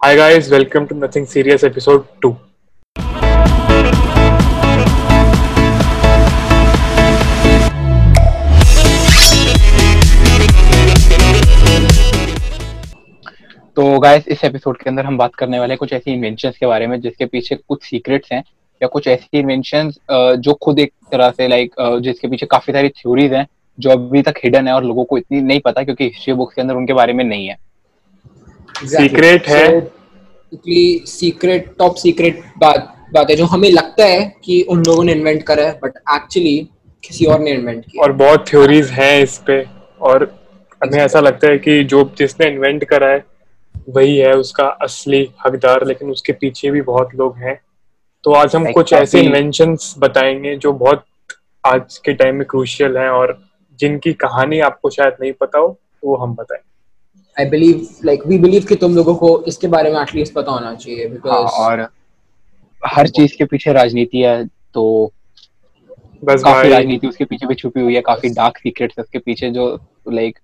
Hi guys, welcome to Nothing Serious episode 2. तो guys इस episode के अंदर हम बात करने वाले हैं कुछ ऐसी इन्वेंशन के बारे में जिसके पीछे कुछ सीक्रेट्स हैं या कुछ ऐसी इन्वेंशन जो खुद एक तरह से लाइक जिसके पीछे काफ़ी सारी थ्योरीज हैं जो अभी तक हिडन है और लोगों को इतनी नहीं पता क्योंकि हिस्ट्री बुक्स के अंदर उनके बारे में नहीं है सीक्रेट है। सीक्रेट टॉप सीक्रेट बात बात है जो हमें लगता है कि उन लोगों ने इन्वेंट करा है बट एक्चुअली किसी और ने इन्वेंट किया। और बहुत थ्योरीज हैं इस पे और हमें ऐसा लगता है कि जो जिसने इन्वेंट करा है वही है उसका असली हकदार लेकिन उसके पीछे भी बहुत लोग हैं। तो आज हम कुछ ऐसे इन्वेंशंस बताएँगे जो बहुत आज के टाइम में क्रूशियल हैं और जिनकी कहानी आपको शायद नहीं पता हो वो हम बताएँ। I believe like we believe कि तुम लोगों को इसके बारे में एटलीस्ट पता होना चाहिए हाँ, बिकॉज़ और हर चीज़ के पीछे राजनीति है तो बस काफ़ी राजनीति उसके पीछे भी छुपी हुई है काफ़ी डार्क सीक्रेट्स है उसके पीछे जो लाइक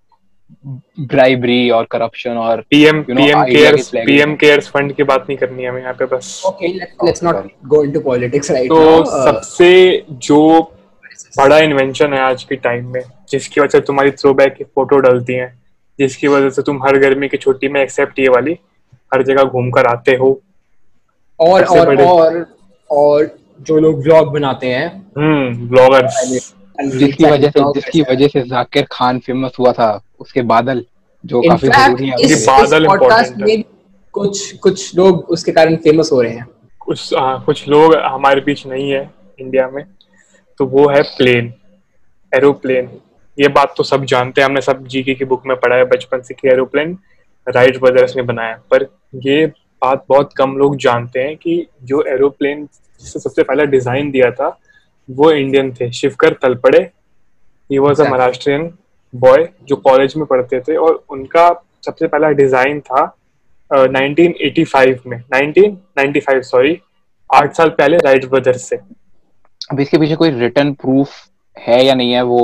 ब्राइबरी और करप्शन और PM you know, PM cares PM cares fund की बात नहीं करनी है हमें यहाँ पे बस। Okay let's not go into politics right तो सबसे जो बड़ा इन्वेंशन है आज के टाइम में जिसकी वजह से तुम्हारी थ्रोबैक की फ़ोटो डलती हैं। जिसकी वजह से तुम हर गर्मी की छुट्टी में एक्सेप्ट ये वाली हर जगह घूम कर आते हो। और और बड़े- और और जो लोग व्लॉग बनाते हैं। हम्म ब्लॉगर्स जिसकी वजह से जिसकी वजह से जाकिर खान फ़ेमस हुआ था उसके बादल जो काफ़ी ज़रूरी है। इस, बादल पॉडकास्ट है। कुछ कुछ लोग उसके कारण फ़ेमस हो रहे हैं। कुछ हाँ, कुछ लोग हमारे बीच नहीं है इंडिया में। तो वो है प्लेन एरोप्लेन ये बात तो सब जानते हैं। हमने सब जीके की बुक में पढ़ा है बचपन से कि एरोप्लेन राइट ब्रदर्स ने बनाया। पर ये बात बहुत कम लोग जानते हैं कि जो एरोप्लेन जिससे सबसे पहले डिज़ाइन दिया था वो इंडियन थे। Shivkar Talpade he was a Maharashtrian boy जो कॉलेज में पढ़ते थे और उनका सबसे पहला डिज़ाइन था अ, 1985 में। 1995 सॉरी आठ साल पहले राइट ब्रदर्स से। अब इसके पीछे कोई रिटर्न प्रूफ है या नहीं है वो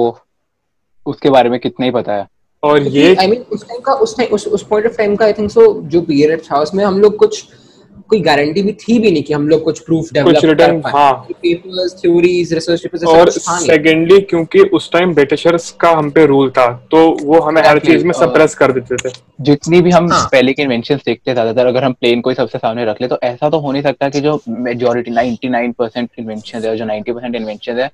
उसके बारे में कितना ही पता है और ये आई मीन उस टाइम का उस टाइम उस उस पॉइंट ऑफ़ टाइम का आई थिंक सो जो पीरियड था उसमें हम लोग कुछ कोई गारंटी भी थी भी नहीं कि हम लोग कुछ प्रूफ डेवलप written, हाँ। पेपर्स थ्योरीज रिसर्च पेपर्स और सेकेंडली क्योंकि उस टाइम ब्रिटिशर्स का हम पे रूल था तो वो हमें हर चीज़ में uh, सप्रेस कर देते थे जितनी भी हम हाँ। पहले के इन्वेंशन देखते ज़्यादातर अगर हम प्लेन को ही सबसे सामने रख ले तो ऐसा तो हो नहीं सकता कि जो मेजोरिटी 99 परसेंट इन्वेंशन है जो 90 परसेंट इन्वेंशन है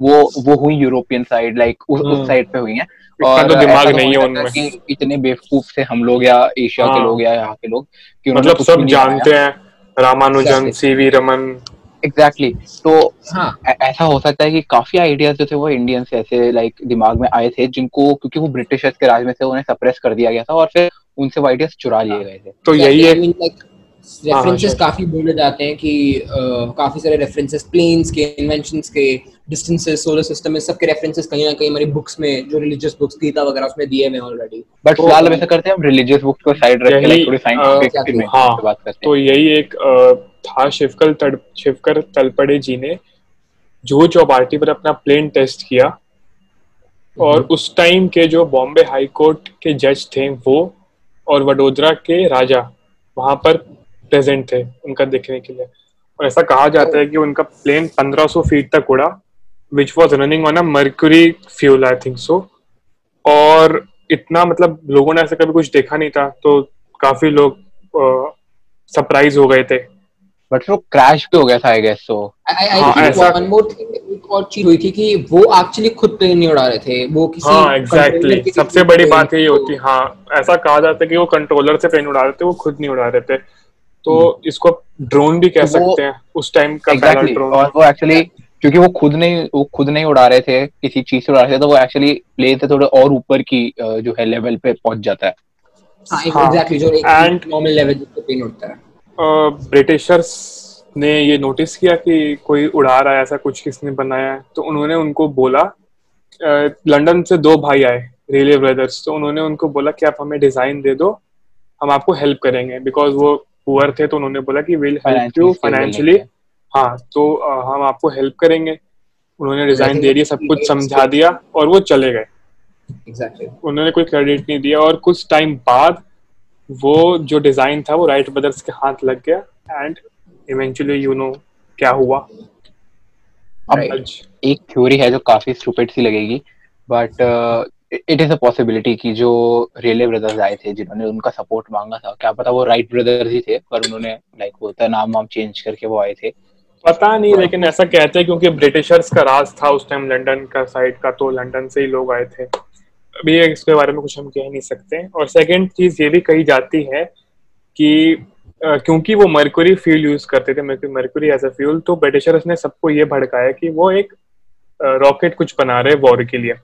वो वो हुई यूरोपियन साइड लाइक उस हम्म। उस साइड पे हुई हैं। इतना तो दिमाग नहीं है उनमें। कि इतने बेवकूफ़ से हम लोग या एशिया के हाँ। लोग या यहाँ के लोग कि मतलब सब जानते हैं। Ramanujan Exactly. CV Raman exactly तो हाँ। ऐसा हो सकता है कि काफ़ी आइडियाज़ जो थे वो इंडियन से ऐसे लाइक दिमाग में आए थे जिनको क्योंकि वो ब्रिटिशर्स के राज में से उन्हें सप्रेस कर दिया गया था और फिर उनसे वो आइडियाज़ चुरा लिए गए थे। तो यही है हाँ, रेफरेंसेस काफ़ी बोले जाते हैं कि काफ़ी सारे रेफरेंसेस प्लेन्स के इन्वेंशंस के डिस्टेंसेस सोलर सिस्टम में सबके रेफरेंसेस कहीं ना कहीं हमारी बुक्स में जो रिलीजियस बुक्स गीता वगैरह उसमें दिए हुए ऑलरेडी बट तो- फ़िलहाल हम ऐसा करते हैं हम रिलीजियस बुक्स को साइड रख के लाइक थोड़ी साइंटिफिक exactly, इन्वेंशन हाँ, बात करते हैं। तो यही एक था शिवकर तड़ शिवकर तलपड़े जी ने जो चौपाटी पर अपना प्लेन टेस्ट किया और उस टाइम के जो बॉम्बे हाई कोर्ट के जज थे वो और वडोदरा के राजा वहाँ पर प्रेजेंट थे उनका देखने के लिए। और ऐसा कहा जाता है कि उनका प्लेन 1500 फीट तक उड़ा which was running on a mercury fuel I think so और इतना मतलब लोगों ने ऐसा कभी कुछ देखा नहीं था तो काफ़ी लोग सरप्राइज़ हो गए थे। बट वो क्रैश भी हो गया था I guess so I I think ऐसा- वन मोर थिंग एक और चीज़ हुई थी कि वो एक्चुअली खुद प्लेन नहीं उड़ा रहे थे वो किसी हाँ एग्जैक्टली के सबसे बड़ी बात यही को- होती हाँ ऐसा कहा जाता है कि वो कंट्रोलर से प्लेन उड़ा रहे थे वो खुद नहीं उड़ा रहे थे। तो इसको ड्रोन भी कह तो सकते हैं उस टाइम का ड्रोन और वो एक्चुअली क्योंकि वो खुद नहीं वो खुद नहीं उड़ा रहे थे किसी चीज़ से उड़ा रहे थे तो वो एक्चुअली प्लेन से थोड़े और ऊपर की जो है लेवल पे पहुँच जाता है। हाँ हाँ, एग्जैक्टली जो एक and- नॉर्मल लेवल पे प्लेन उड़ता है। ब्रिटिशर्स ने ये नोटिस किया कि कोई उड़ा रहा है ऐसा कुछ किसने बनाया है? तो उन्होंने उनको बोला लंदन से दो भाई आए रिले ब्रदर्स तो उन्होंने उनको बोला कि आप हमें डिज़ाइन दे दो हम आपको हेल्प करेंगे। बिकॉज़ वो पुअर थे तो उन्होंने बोला कि विल हेल्प यू फाइनेंशियली। हाँ तो अ, हम आपको हेल्प करेंगे। उन्होंने डिज़ाइन दे दिया सब कुछ समझा दिया और वो चले गए। एग्जैक्टली उन्होंने कोई क्रेडिट नहीं दिया और कुछ टाइम बाद वो जो डिज़ाइन था वो राइट ब्रदर्स के हाथ लग गया एंड इवेंचुअली यू नो क्या हुआ। अब आज एक थ्योरी है जो काफ़ी स्टूपिड सी लगेगी but it is a possibility कि जो रेले ब्रदर्स आए थे जिन्होंने उनका सपोर्ट मांगा था क्या पता वो राइट ब्रदर्स ही थे पर उन्होंने लाइक होता है नाम वाम चेंज करके वो आए थे। पता नहीं लेकिन ऐसा कहते हैं क्योंकि ब्रिटिशर्स का राज था उस टाइम लंदन का साइड का तो लंदन से ही लोग आए थे। अभी इसके बारे में कुछ हम कह नहीं सकते। और सेकंड चीज़ ये भी कही जाती है कि क्योंकि वो मरकुरी फ्यूल यूज़ करते थे मरकुरी एज अ फ्यूल तो ब्रिटिशर्स ने सबको ये भड़काया कि वो एक रॉकेट कुछ बना रहे वॉर के लिए।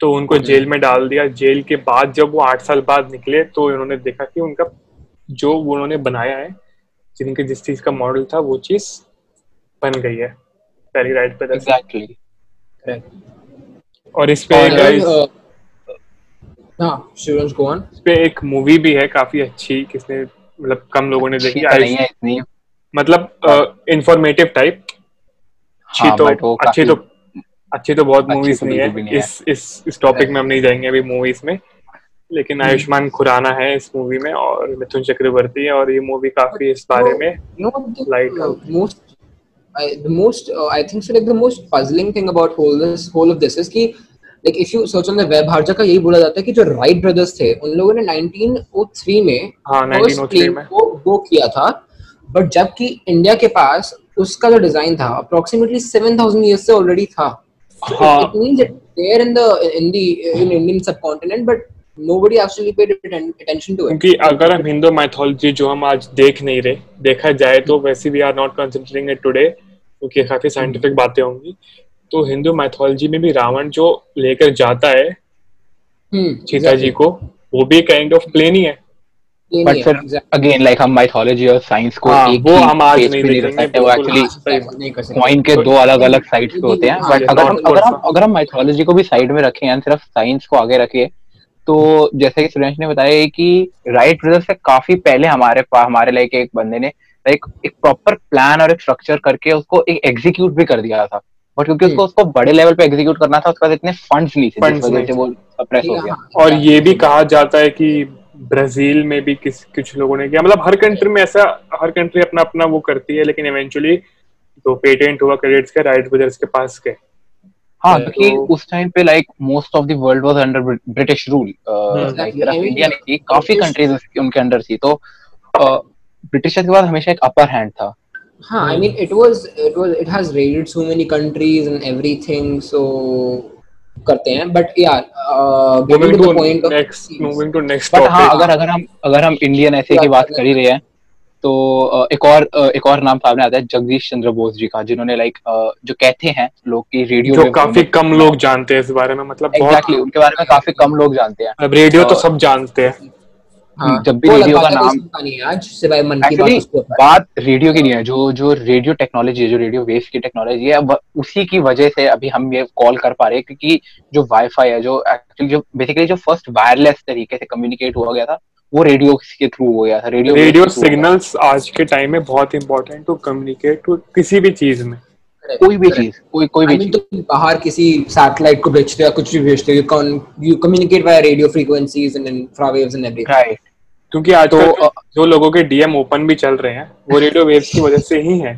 तो उनको जेल में डाल दिया। जेल के बाद जब वो आठ साल बाद निकले तो उन्होंने देखा कि उनका जो उन्होंने बनाया है जिनके जिस चीज़ का मॉडल था वो चीज़ बन गई है। पहली राइट पे एग्जैक्टली और इस पे uh, हाँ शिवरंज गो ऑन इस पे एक मूवी भी है काफ़ी अच्छी किसने मतलब कम लोगों ने देखी। तो नहीं है इतनी। मतलब इंफॉर्मेटिव टाइप अच्छी हाँ, तो अच्छी तो अच्छी तो बहुत मूवीज़ तो नहीं है। नहीं है। इस इस इस टॉपिक में हम नहीं जाएँगे अभी मूवीज़ में। लेकिन हम्म। आयुष्मान खुराना है इस मूवी में और मिथुन चक्रवर्ती है और ये मूवी काफ़ी इस बारे में Light uh, I, the most uh, I think so like the most puzzling thing about whole this whole of this is कि like if you search on the web हर जगह यही बोला जाता है कि जो राइट ब्रदर्स थे उन लोगों ने 1903 में हाँ first 1903 plane में को वो किया था बट जबकि इंडिया के पास उसका जो डिज़ाइन था अप्रोक्सीमेटली 7000 इयर्स से ऑलरेडी था हाँ it means it's there in the in the in Indian subcontinent but nobody actually paid attention to it. क्योंकि अगर हम हिंदू मैथोलॉजी जो हम आज देख नहीं रहे देखा जाए तो वैसे भी are not considering it today क्योंकि काफ़ी साइंटिफिक बातें होंगी। तो हिंदू माइथोलॉजी में भी रावण जो लेकर जाता है Hmm, सीता जी को वो भी काइंड ऑफ़ प्लेन ही है। बट फिर अगेन लाइक हम माइथोलॉजी और साइंस को हाँ, एक वो हम आज नहीं देखेंगे, सकते वो एक्चुअली हाँ, नहीं कर सकते। कॉइन के दो अलग अलग साइड्स पे होते हैं। हाँ, बट अगर हम अगर हम अगर हम माइथोलॉजी को भी साइड में रखें यानी सिर्फ़ साइंस को आगे रखें तो जैसे कि सुरेश ने बताया कि राइट ब्रदर्स से काफ़ी पहले हमारे पास हमारे लाइक एक बंदे ने लाइक एक प्रॉपर प्लान और एक स्ट्रक्चर करके उसको एक एग्जीक्यूट भी कर दिया था। बट क्योंकि उसको उसको बड़े लेवल पे एग्जीक्यूट करना था उसके पास इतने फंड्स नहीं थे जिस वजह से वो सप्रेस हो गया। हाँ, और ये भी कहा जाता है कि ब्राज़ील में भी किस कुछ लोगों ने किया। मतलब हर कंट्री में ऐसा हर कंट्री अपना अपना वो करती है लेकिन इवेंचुअली तो पेटेंट हुआ क्रेडिट्स के राइट ब्रदर्स के पास गए हाँ तो- क्योंकि उस टाइम पे like most of the world was under British rule India नहीं थी काफ़ी कंट्रीज़ उनके अंडर थी। तो ब्रिटिशर्स के बाद हमेशा एक अपर हैंड था। हाँ I mean it was it was it has raided so many countries and everything so करते हैं। But yeah uh, moving to point next moving to next but हाँ अगर अगर हम अगर हम इंडियन ऐसे की बात कर ही रहे हैं तो एक और एक और नाम सामने आता है जगदीश चंद्र बोस जी का जिन्होंने लाइक जो कहते हैं लोग की रेडियो जो काफ़ी कम लोग जानते हैं इस बारे में मतलब एग्जैक्टली उनके बारे में काफ़ी कम लोग जानते हैं। अब रेडियो तो सब जानते हैं। हाँ, जब भी रेडियो का नाम- नहीं आज सिवाय मन की बात बात रेडियो की नहीं है जो जो रेडियो टेक्नोलॉजी है जो रेडियो वेव की टेक्नोलॉजी है अब उसी की वजह से अभी हम ये कॉल कर पा रहे हैं क्योंकि जो वाईफाई है जो एक्चुअली जो बेसिकली जो फ़र्स्ट वायरलेस तरीके से कम्युनिकेट हुआ गया था वो रेडियो के थ्रू हो गया था रेडियो रेडियो सिग्नल्स आज के टाइम में बहुत इंपॉर्टेंट टू कम्युनिकेट टू किसी भी चीज़ में। कोई भी चीज़ कोई कोई भी I mean, चीज़। तुम बाहर किसी सैटेलाइट को भेजते हो कुछ भी भेजते हो you communicate via radio frequencies and infrawaves and everything. Right क्योंकि आज तो, तो जो लोगों के डीएम ओपन भी चल रहे हैं वो रेडियो वेव्स की वजह से ही है।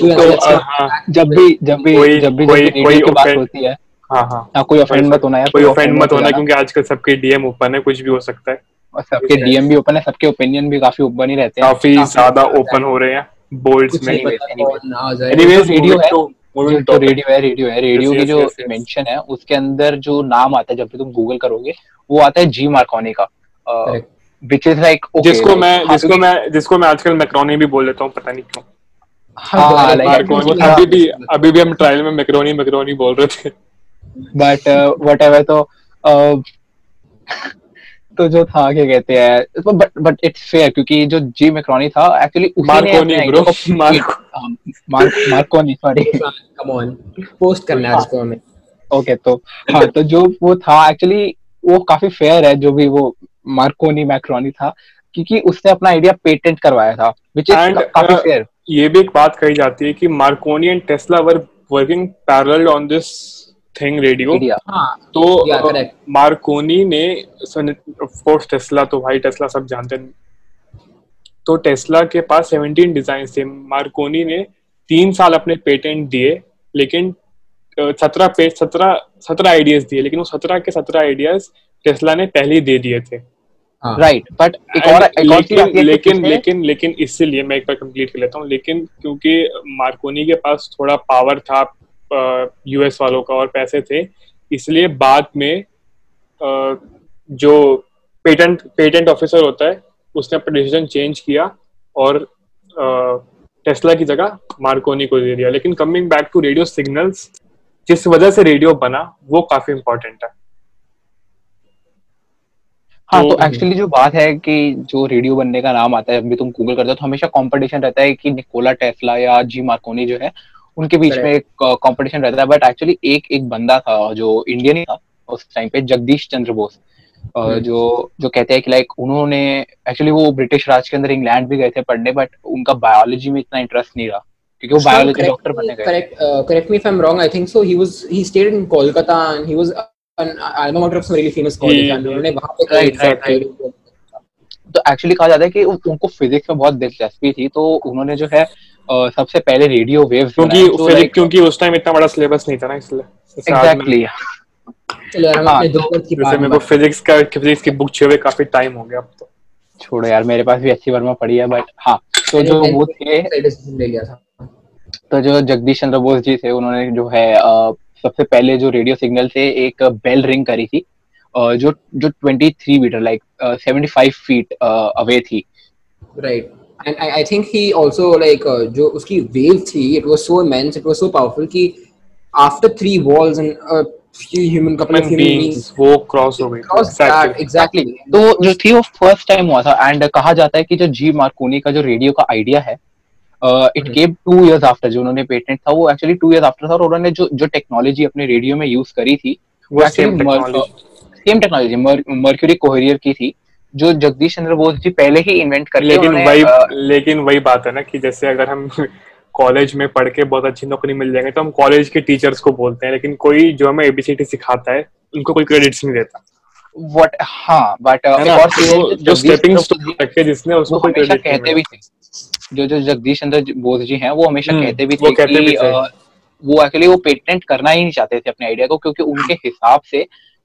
तो not- हाँ। जब भी जब भी कोई- जब भी कोई- रेडियो बात होती है हाँ हाँ। हाँ कोई ऑफेंड मत होना यार कोई ऑफेंड मत होना क्योंकि आजकल सबके डीएम ओपन है कुछ भी हो सकता है। और सबके डीएम भी ओपन है सबके ओपिनियन भी काफ़ी ओपन ही रहते हैं। काफ़ी ज़्यादा ओपन हो। रहे हैं बोल्ड्स में एनीवेज रेडियो है, तो रेडियो है रेडियो है। रेडियो की जो. मेंशन है उसके अंदर जो नाम आता है जब भी तुम गूगल करोगे वो आता है जी मार्कोनी का. विच इज़ लाइक जिसको मैं जिसको मैं जिसको मैं आजकल मैक्रोनी भी बोल देता हूँ पता नहीं क्यों। हाँ, हाँ, अभी भी अभी भी हम ट्रायल में मैक्रोनी मैक्रोनी बोल रहे थे। बट वट एवर तो uh, तो जो था क्या कहते हैं बट बट इट्स फेयर क्योंकि जो जी मैक्रोनी था एक्चुअली उसी ने मार्कोनी ब्रो मार्को हाँ, Marconi sorry come on post करना है इसको हमें। ओके तो हाँ तो जो वो था एक्चुअली वो काफ़ी फेयर है जो भी वो मार्कोनी मैक्रोनी था क्योंकि उसने अपना आइडिया पेटेंट करवाया था विच इज़ काफ़ी uh, फेयर ये भी एक बात कही जाती है कि Marconi and Tesla were working parallel on this thing radio हाँ तो मार्कोनी ने ऑफ़ कोर्स टेस्ला तो भाई टेस्ला सब जानते हैं। तो टेस्ला के पास 17 डिज़ाइन थे। मार्कोनी ने तीन साल अपने पेटेंट दिए लेकिन सत्रह पे सत्रह सत्रह आइडियाज़ दिए लेकिन वो सत्रह के सत्रह आइडियाज़ टेस्ला ने पहले ही दे दिए थे। हाँ। राइट बट एक और लेकिन लेकिन लेकिन लेकिन इसीलिए मैं एक बार कंप्लीट कर लेता हूँ। लेकिन क्योंकि मार्कोनी के पास थोड़ा पावर था यूएस वालों का और पैसे थे। इसलिए बाद में जो पेटेंट पेटेंट ऑफिसर होता है उसने अपना डिसीज़न चेंज किया और टेस्ला की जगह मार्कोनी को दे दिया। लेकिन coming back to radio signals जिस वजह से रेडियो बना वो काफ़ी इंपॉर्टेंट है। हाँ तो- तो एक्चुअली जो बात है कि जो रेडियो बनने का नाम आता है जब भी तुम गूगल करते हो तो हमेशा कंपटीशन रहता है कि निकोला टेस्ला या जी मार्कोनी जो है उनके बीच में एक कंपटीशन रहता है बट एक्चुअली एक एक बंदा था जो इंडियन ही था उस टाइम पे जगदीश चंद्र बोस। हम्म। जो जो कहते हैं कि लाइक उन्होंने एक्चुअली वो ब्रिटिश राज के अंदर इंग्लैंड भी गए थे पढ़ने बट उनका बायोलॉजी में इतना इंटरेस्ट नहीं रहा क्योंकि वो बायोलॉजी डॉक्टर बनने गए। correct uh, correct me if i'm wrong i think so he was he stayed in kolkata and he was an alma mater of some really famous college and उन्होंने वहाँ पे Right, right, right. तो actually कहा जाता है कि उनको physics में बहुत दिलचस्पी थी तो उन्होंने जो है सबसे पहले रेडियो वेव्स क्योंकि क्योंकि उस टाइम इतना बड़ा सिलेबस नहीं था ना इसलिए एग्जैक्टली चलो यार हम हाँ, अपने दो मिनट की बात मेरे को फिजिक्स का फिजिक्स की बुक छे हुए काफ़ी टाइम हो गया अब तो। छोड़ो यार मेरे पास भी अच्छी वर्मा पड़ी है बट हाँ तो जो वो थे ले लिया था। तो जो जगदीश चंद्र बोस जी थे उन्होंने जो है सबसे पहले जो रेडियो सिग्नल से एक बेल रिंग करी थी जो जो 23 मीटर लाइक 75 फीट अवे थी। Right and I, I think he also like uh, जो उसकी wave थी it was so immense it was so powerful कि after three walls and a few human couple of human human beings beings वो cross हो that exactly. तो जो थी वो फ़र्स्ट टाइम हुआ था एंड कहा जाता है कि जो जी मार्कोनी का जो रेडियो का आइडिया है it. Came two years after जो उन्होंने पेटेंट था वो एक्चुअली टू इयर्स आफ्टर था और उन्होंने जो जो टेक्नोलॉजी अपने रेडियो में यूज़ करी थी वो actually same technology same technology mercury coherer की थी। जो जगदीश चंद्र बोस जी पहले ही इन्वेंट करके लेकिन वही अ, लेकिन वही बात है ना कि जैसे अगर हम कॉलेज में पढ़ के बहुत अच्छी नौकरी मिल जाएँगे तो हम कॉलेज के टीचर्स को बोलते हैं लेकिन कोई जो हमें एबीसीडी सिखाता है उनको कोई क्रेडिट्स नहीं देता। What हाँ बट जो स्टेपिंग स्टोन रखे जिसने उसको कोई क्रेडिट कहते भी थे। जो जो जगदीश चंद्र बोस जी हैं वो हमेशा हम्म, कहते भी वो थे कहते कि भी थे। वो एक्चुअली वो पेटेंट करना ही नहीं चाहते थे अपने आइडिया को क्योंकि उनके हिसाब से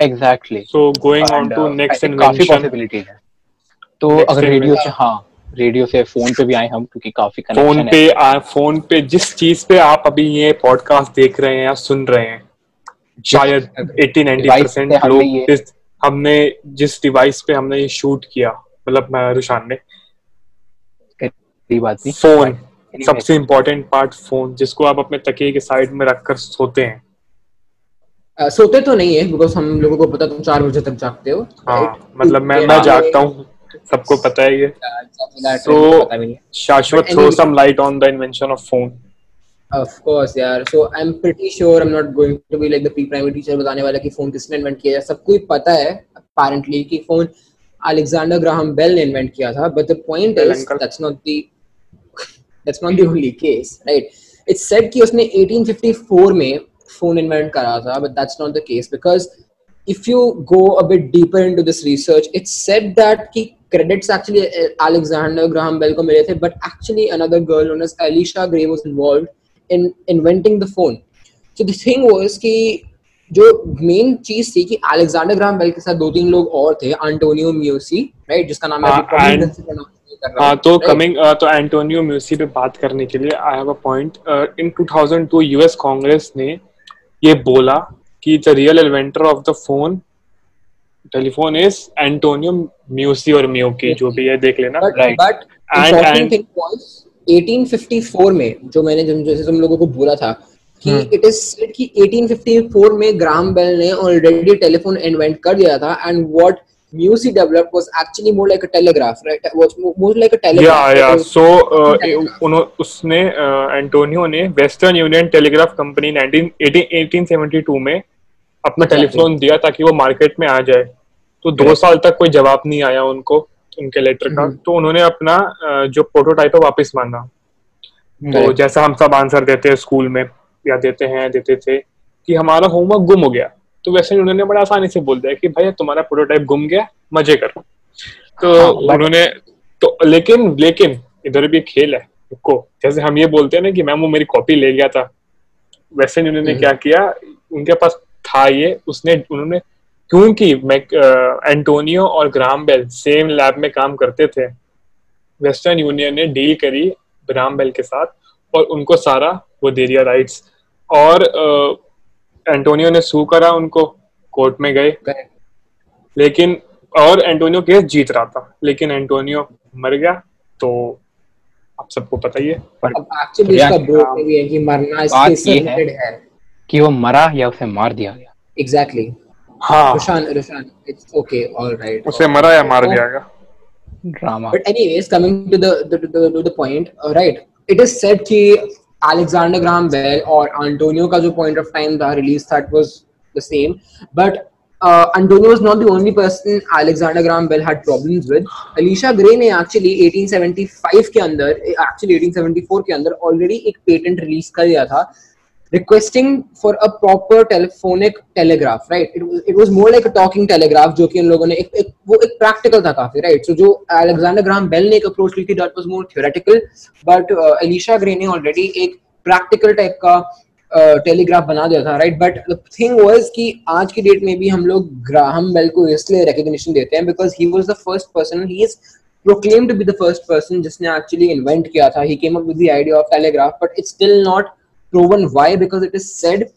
exactly so going on to next uh, काफ़ी पॉसिबिलिटीज है। तो Next अगर रेडियो से हाँ रेडियो से फ़ोन पे भी आए हम क्योंकि काफ़ी फ़ोन कनेक्शन पे आ, फ़ोन पे जिस चीज़ पे आप अभी ये पॉडकास्ट देख रहे हैं या सुन रहे हैं शायद 80 90 device परसेंट लोग जिस हमने जिस डिवाइस पे हमने ये शूट किया मतलब रुशान ने। कई बात नहीं। फ़ोन सबसे इम्पोर्टेंट पार्ट फ़ोन जिसको आप अपने तकिए के साइड में रखकर सोते हैं। सोते तो नहीं है बिकॉज़ हम लोगों को पता तुम चार बजे तक जागते हो हाँ, मतलब मैं मैं जागता हूँ सबको पता है ये। तो Shashwat throw some light on the invention of phone of course यार so I am pretty sure I am not going to be like the pre primary teacher बताने वाला कि फ़ोन किसने इन्वेंट किया है। सबको ही पता है अपेरेंटली कि फ़ोन अलेक्जेंडर ग्राहम बेल ने इन्वेंट किया था। But the point is that's not the that's not the only case right it's said कि उसने 1854 में इन्वेंट करा था but that's not the case because if you go a bit deeper into this research it's said that कि credits actually Alexander Graham Bell को मिले थे but actually another girl known as Alicia Gray was involved in inventing the phone so the thing was कि जो main चीज़ थी कि Alexander Graham bell के साथ दो तीन लोग और थे एंटोनियो म्यूसी राइट जिसका नाम हाँ, हाँ हूँ, तो कमिंग तो एंटोनियो म्यूसी पे बात करने के लिए I have a point in 2002 US Congress ने ये बोला कि the real inventor of the phone telephone is Antonio Meucci और म्यूकी जो भी है देख लेना. Right but and thing was 1854 में जो मैंने जैसे तुम लोगों को बोला था कि। इट इज़ सेड कि 1854 में ग्राम बेल ने ऑलरेडी टेलीफोन इन्वेंट कर दिया था. And what Meucci develop was actually more like a telegraph right was more like a या टेलीग्राफ या सो uh, उसने एंटोनियो ने वेस्टर्न यूनियन टेलीग्राफ कंपनी 1872 में अपना टेलीफोन दिया ताकि वो मार्केट में आ जाए। तो दो साल तक कोई जवाब नहीं आया उनको उनके लेटर का। हम्म। तो उन्होंने अपना uh, जो प्रोटोटाइप है वापस मांगा। तो जैसा हम सब आंसर देते हैं स्कूल में या देते हैं देते थे कि हमारा होमवर्क गुम हो गया। तो वैसे उन्होंने बड़ा आसानी से बोल दिया कि भैया तुम्हारा प्रोटोटाइप गुम गया मज़े करो। तो हाँ, उन्होंने तो लेकिन लेकिन इधर भी खेल है रुको। जैसे हम ये बोलते हैं ना कि मैम वो मेरी कॉपी ले गया था। वैसे ही उन्होंने हम्म। क्या किया उनके पास था ये उसने उन्होंने क्योंकि मैक एंटोनियो और ग्राम बेल सेम लैब में काम करते थे वेस्टर्न यूनियन ने डील करी ग्राम बेल के साथ और उनको सारा वो दे दिया राइट्स और अ, एंटोनियो ने सू करा उनको कोर्ट में गए। लेकिन और एंटोनियो केस जीत रहा था। लेकिन एंटोनियो मर गया तो आप सबको पता ही है। अब एक्चुअली इसका बोर्ड में भी है कि मरना इसके ये है- कि वो मरा या उसे मार दिया। गया एग्जैक्टली हाँ। Rushan Rushan it's okay alright उसे मरा या मार दिया गया। Drama But anyways, coming to the, the, the, the, the point, uh, right? It is said कि Alexander Graham Bell और Antonio का जो point of time था release that was the same, but uh, Antonio was not the only person Alexander Graham Bell had problems with. Alicia Gray ने actually 1875 के अंदर actually 1874 के अंदर already एक patent release कर दिया था requesting for a proper telephonic telegraph right it was more like a talking telegraph जो कि उन लोगों ने वो एक प्रैक्टिकल था काफ़ी राइट सो जो अलेक्जेंडर ग्राम बेल ने एक अप्रोच ली थी that was more theoretical but Elisha Gray ने ऑलरेडी एक प्रैक्टिकल टाइप का uh, टेलीग्राफ बना दिया था राइट बट थिंग वॉज़ की आज की डेट में भी हम लोग ग्राहम बेल को इसलिए रिकग्निशन देते हैं because he was the first person he is proclaimed to be the first person जिसने actually invent किया था, he came up with the idea of telegraph, but it's still not proven. Why? Because it is said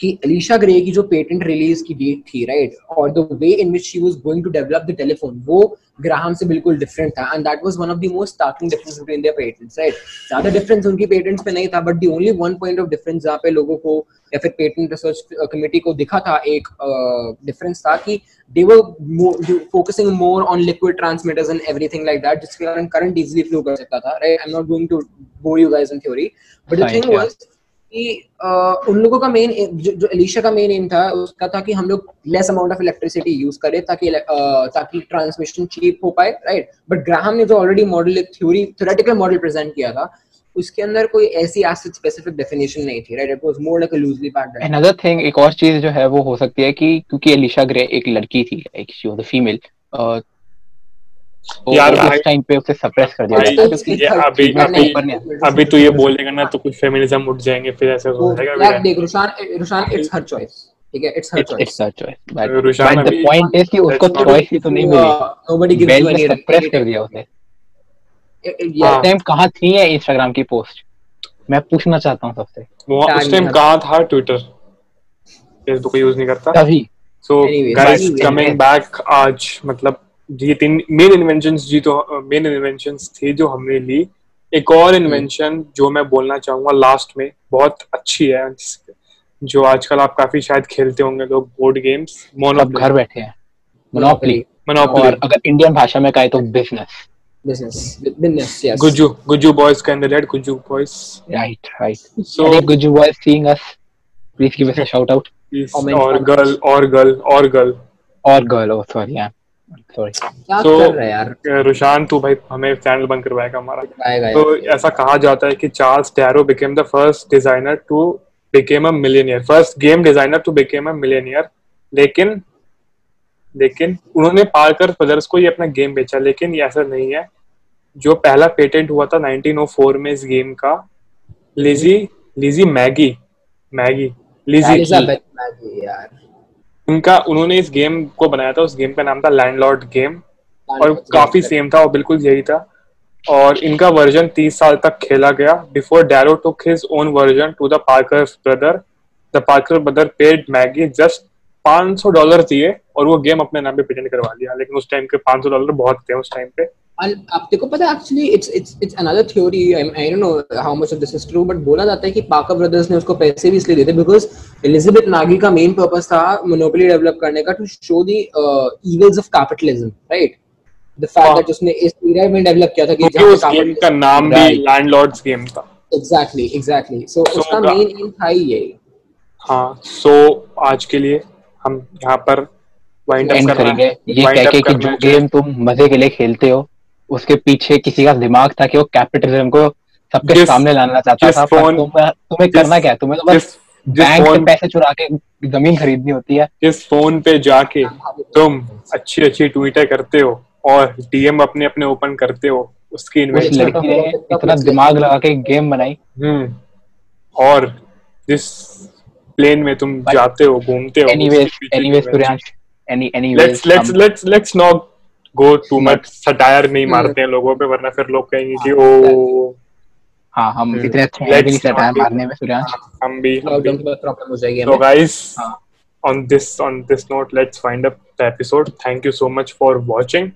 कि Alisha Gray की जो patent release की date थी right और the way in which she was going to develop the telephone वो Graham से बिल्कुल different था. And that was one of the most starting difference between their patents right ज़्यादा डिफरेंस उनकी patents पे नहीं था but the only one point of difference जहाँ पे लोगों को या फिर पेटेंट रिसर्च कमेटी को दिखा था एक डिफरेंस uh, था कि they were focusing more on liquid transmitters and everything like that जिसके कारण करंट इजीली फ्लो कर सकता था right I am not going to bore you guys in theory but the thing was कि उन लोगों का मेन जो, जो एलिशा का मेन एम था उसका था कि हम लोग less amount of electricity use करें ताकि ताकि ट्रांसमिशन चीप हो पाए राइट बट ग्राहम ने जो ऑलरेडी मॉडल एक थ्योरी थ्योरेटिकल मॉडल प्रेजेंट किया था उसके अंदर कोई ऐसी एसिड स्पेसिफिक डेफिनेशन नहीं थी right it was more like a loosely packed another thing एक और चीज़ जो है वो हो सकती है कि क्योंकि एलिशा ग्रे एक लड़की थी like she was a female यार उस टाइम पे उसे सप्रेस कर दिया अभी- अभी- अभी तो ये बोलेगा ना तो कुछ फेमिनिज्म उठ जाएँगे फिर ऐसे हो जाएगा यार देख Rushan Rushan it's her choice ठीक है? It's her choice it's a choice but Rushan the point is कि उसको चॉइस ही तो नहीं मिली। Nobody gives you any suppress कर दिया उसे। या हाँ। उस टाइम कहाँ थी है इंस्टाग्राम की पोस्ट मैं पूछना चाहता हूँ सबसे। वो उस टाइम कहाँ था ट्विटर फेसबुक यूज़ नहीं करता? तभी। सो गाइस कमिंग बैक आज मतलब ये तीन मेन इन्वेंशंस जी तो मेन इन्वेंशन थी जो हमने ली। एक और इन्वेंशन जो मैं बोलना चाहूँगा लास्ट में बहुत अच्छी है जो आजकल आप काफ़ी शायद खेलते होंगे लोग बोर्ड गेम्स सब मोनोपोली घर बैठे हैं। मोनोपोली मोनोपोली और अगर इंडियन भाषा में कहे तो business business business yes Gujju Gujju boys Gujju right right so out. और गर्ल और गर्ल और गर्ल or girl oh रहा रुशान तू भाई हमें चैनल बंद करवाएगा हमारा। तो ऐसा कहा जाता है कि Charles Darrow became the first designer to became a millionaire first game designer to became a millionaire लेकिन लेकिन उन्होंने पार्कर ब्रदर्स को ये अपना गेम बेचा लेकिन ये ऐसा नहीं है। जो पहला पेटेंट हुआ था 1904 में इस गेम का Lizzie Lizzie Magie Magie Lizzie Magie यार। उनका उन्होंने इस गेम को बनाया था उस गेम का नाम था लैंडलॉर्ड गेम और काफ़ी सेम था और बिल्कुल यही था। और इनका वर्जन 30 साल तक खेला गया। Before Darrow took his own version to the Parker brother the Parker brother paid Magie just 500 dollar दिए और वो गेम अपने नाम पे पेटेंट करवा लिया। लेकिन उस टाइम के 500 डॉलर बहुत थे उस टाइम पे। And आपको को पता actually it's it's it's another theory I don't know how much of this is true but बोला जाता है कि पाकर ब्रदर्स ने उसको पैसे भी इसलिए दिए थे बिकॉज़ एलिजाबेथ नागी का मेन पर्पस था मोनोपोली डेवलप करने का to show the evils of capitalism right the fact that उसने इस एरिया में डेवलप किया था कि जहाँ उस गेम का नाम भी लैंडलॉर्ड्स गेम था। एग्जैक्टली एग्जैक्टली सो उसका मेन एम था ही यही हाँ सो आज के लिए हम यहाँ पर वाइंड अप करेंगे। ये कह के कि जो गेम तुम मज़े के लिए खेलते हो उसके पीछे किसी का दिमाग था कि वो कैपिटलिज्म को सबके सामने लाना चाहता था पर तुम्हें तुम्हें करना क्या? तुम्हें तो बस बैंक से पैसे चुरा के ज़मीन खरीदनी होती है। जिस फ़ोन पे जाके तुम अच्छी अच्छी ट्वीटर करते हो और डीएम अपने अपने ओपन करते हो उसकी इन्वेस्टमेंट लड़की ने इतना दिमाग लगा के गेम बनाई। हम्म। और जिस प्लेन में तुम जाते हो घूमते हो anyways anyways Priyansh any anyways let's let's let's let's not go too much satire नहीं hmm. मारते हैं लोगों पे वरना फिर लोग कहेंगे कि ओ हाँ हम hmm. इतने अच्छे हैं नहीं सटायर मारने में सूर्यांश। हम भी प्रॉब्लम हो जाएगी तो guys on this on this note let's find up the episode. Thank you so much for watching.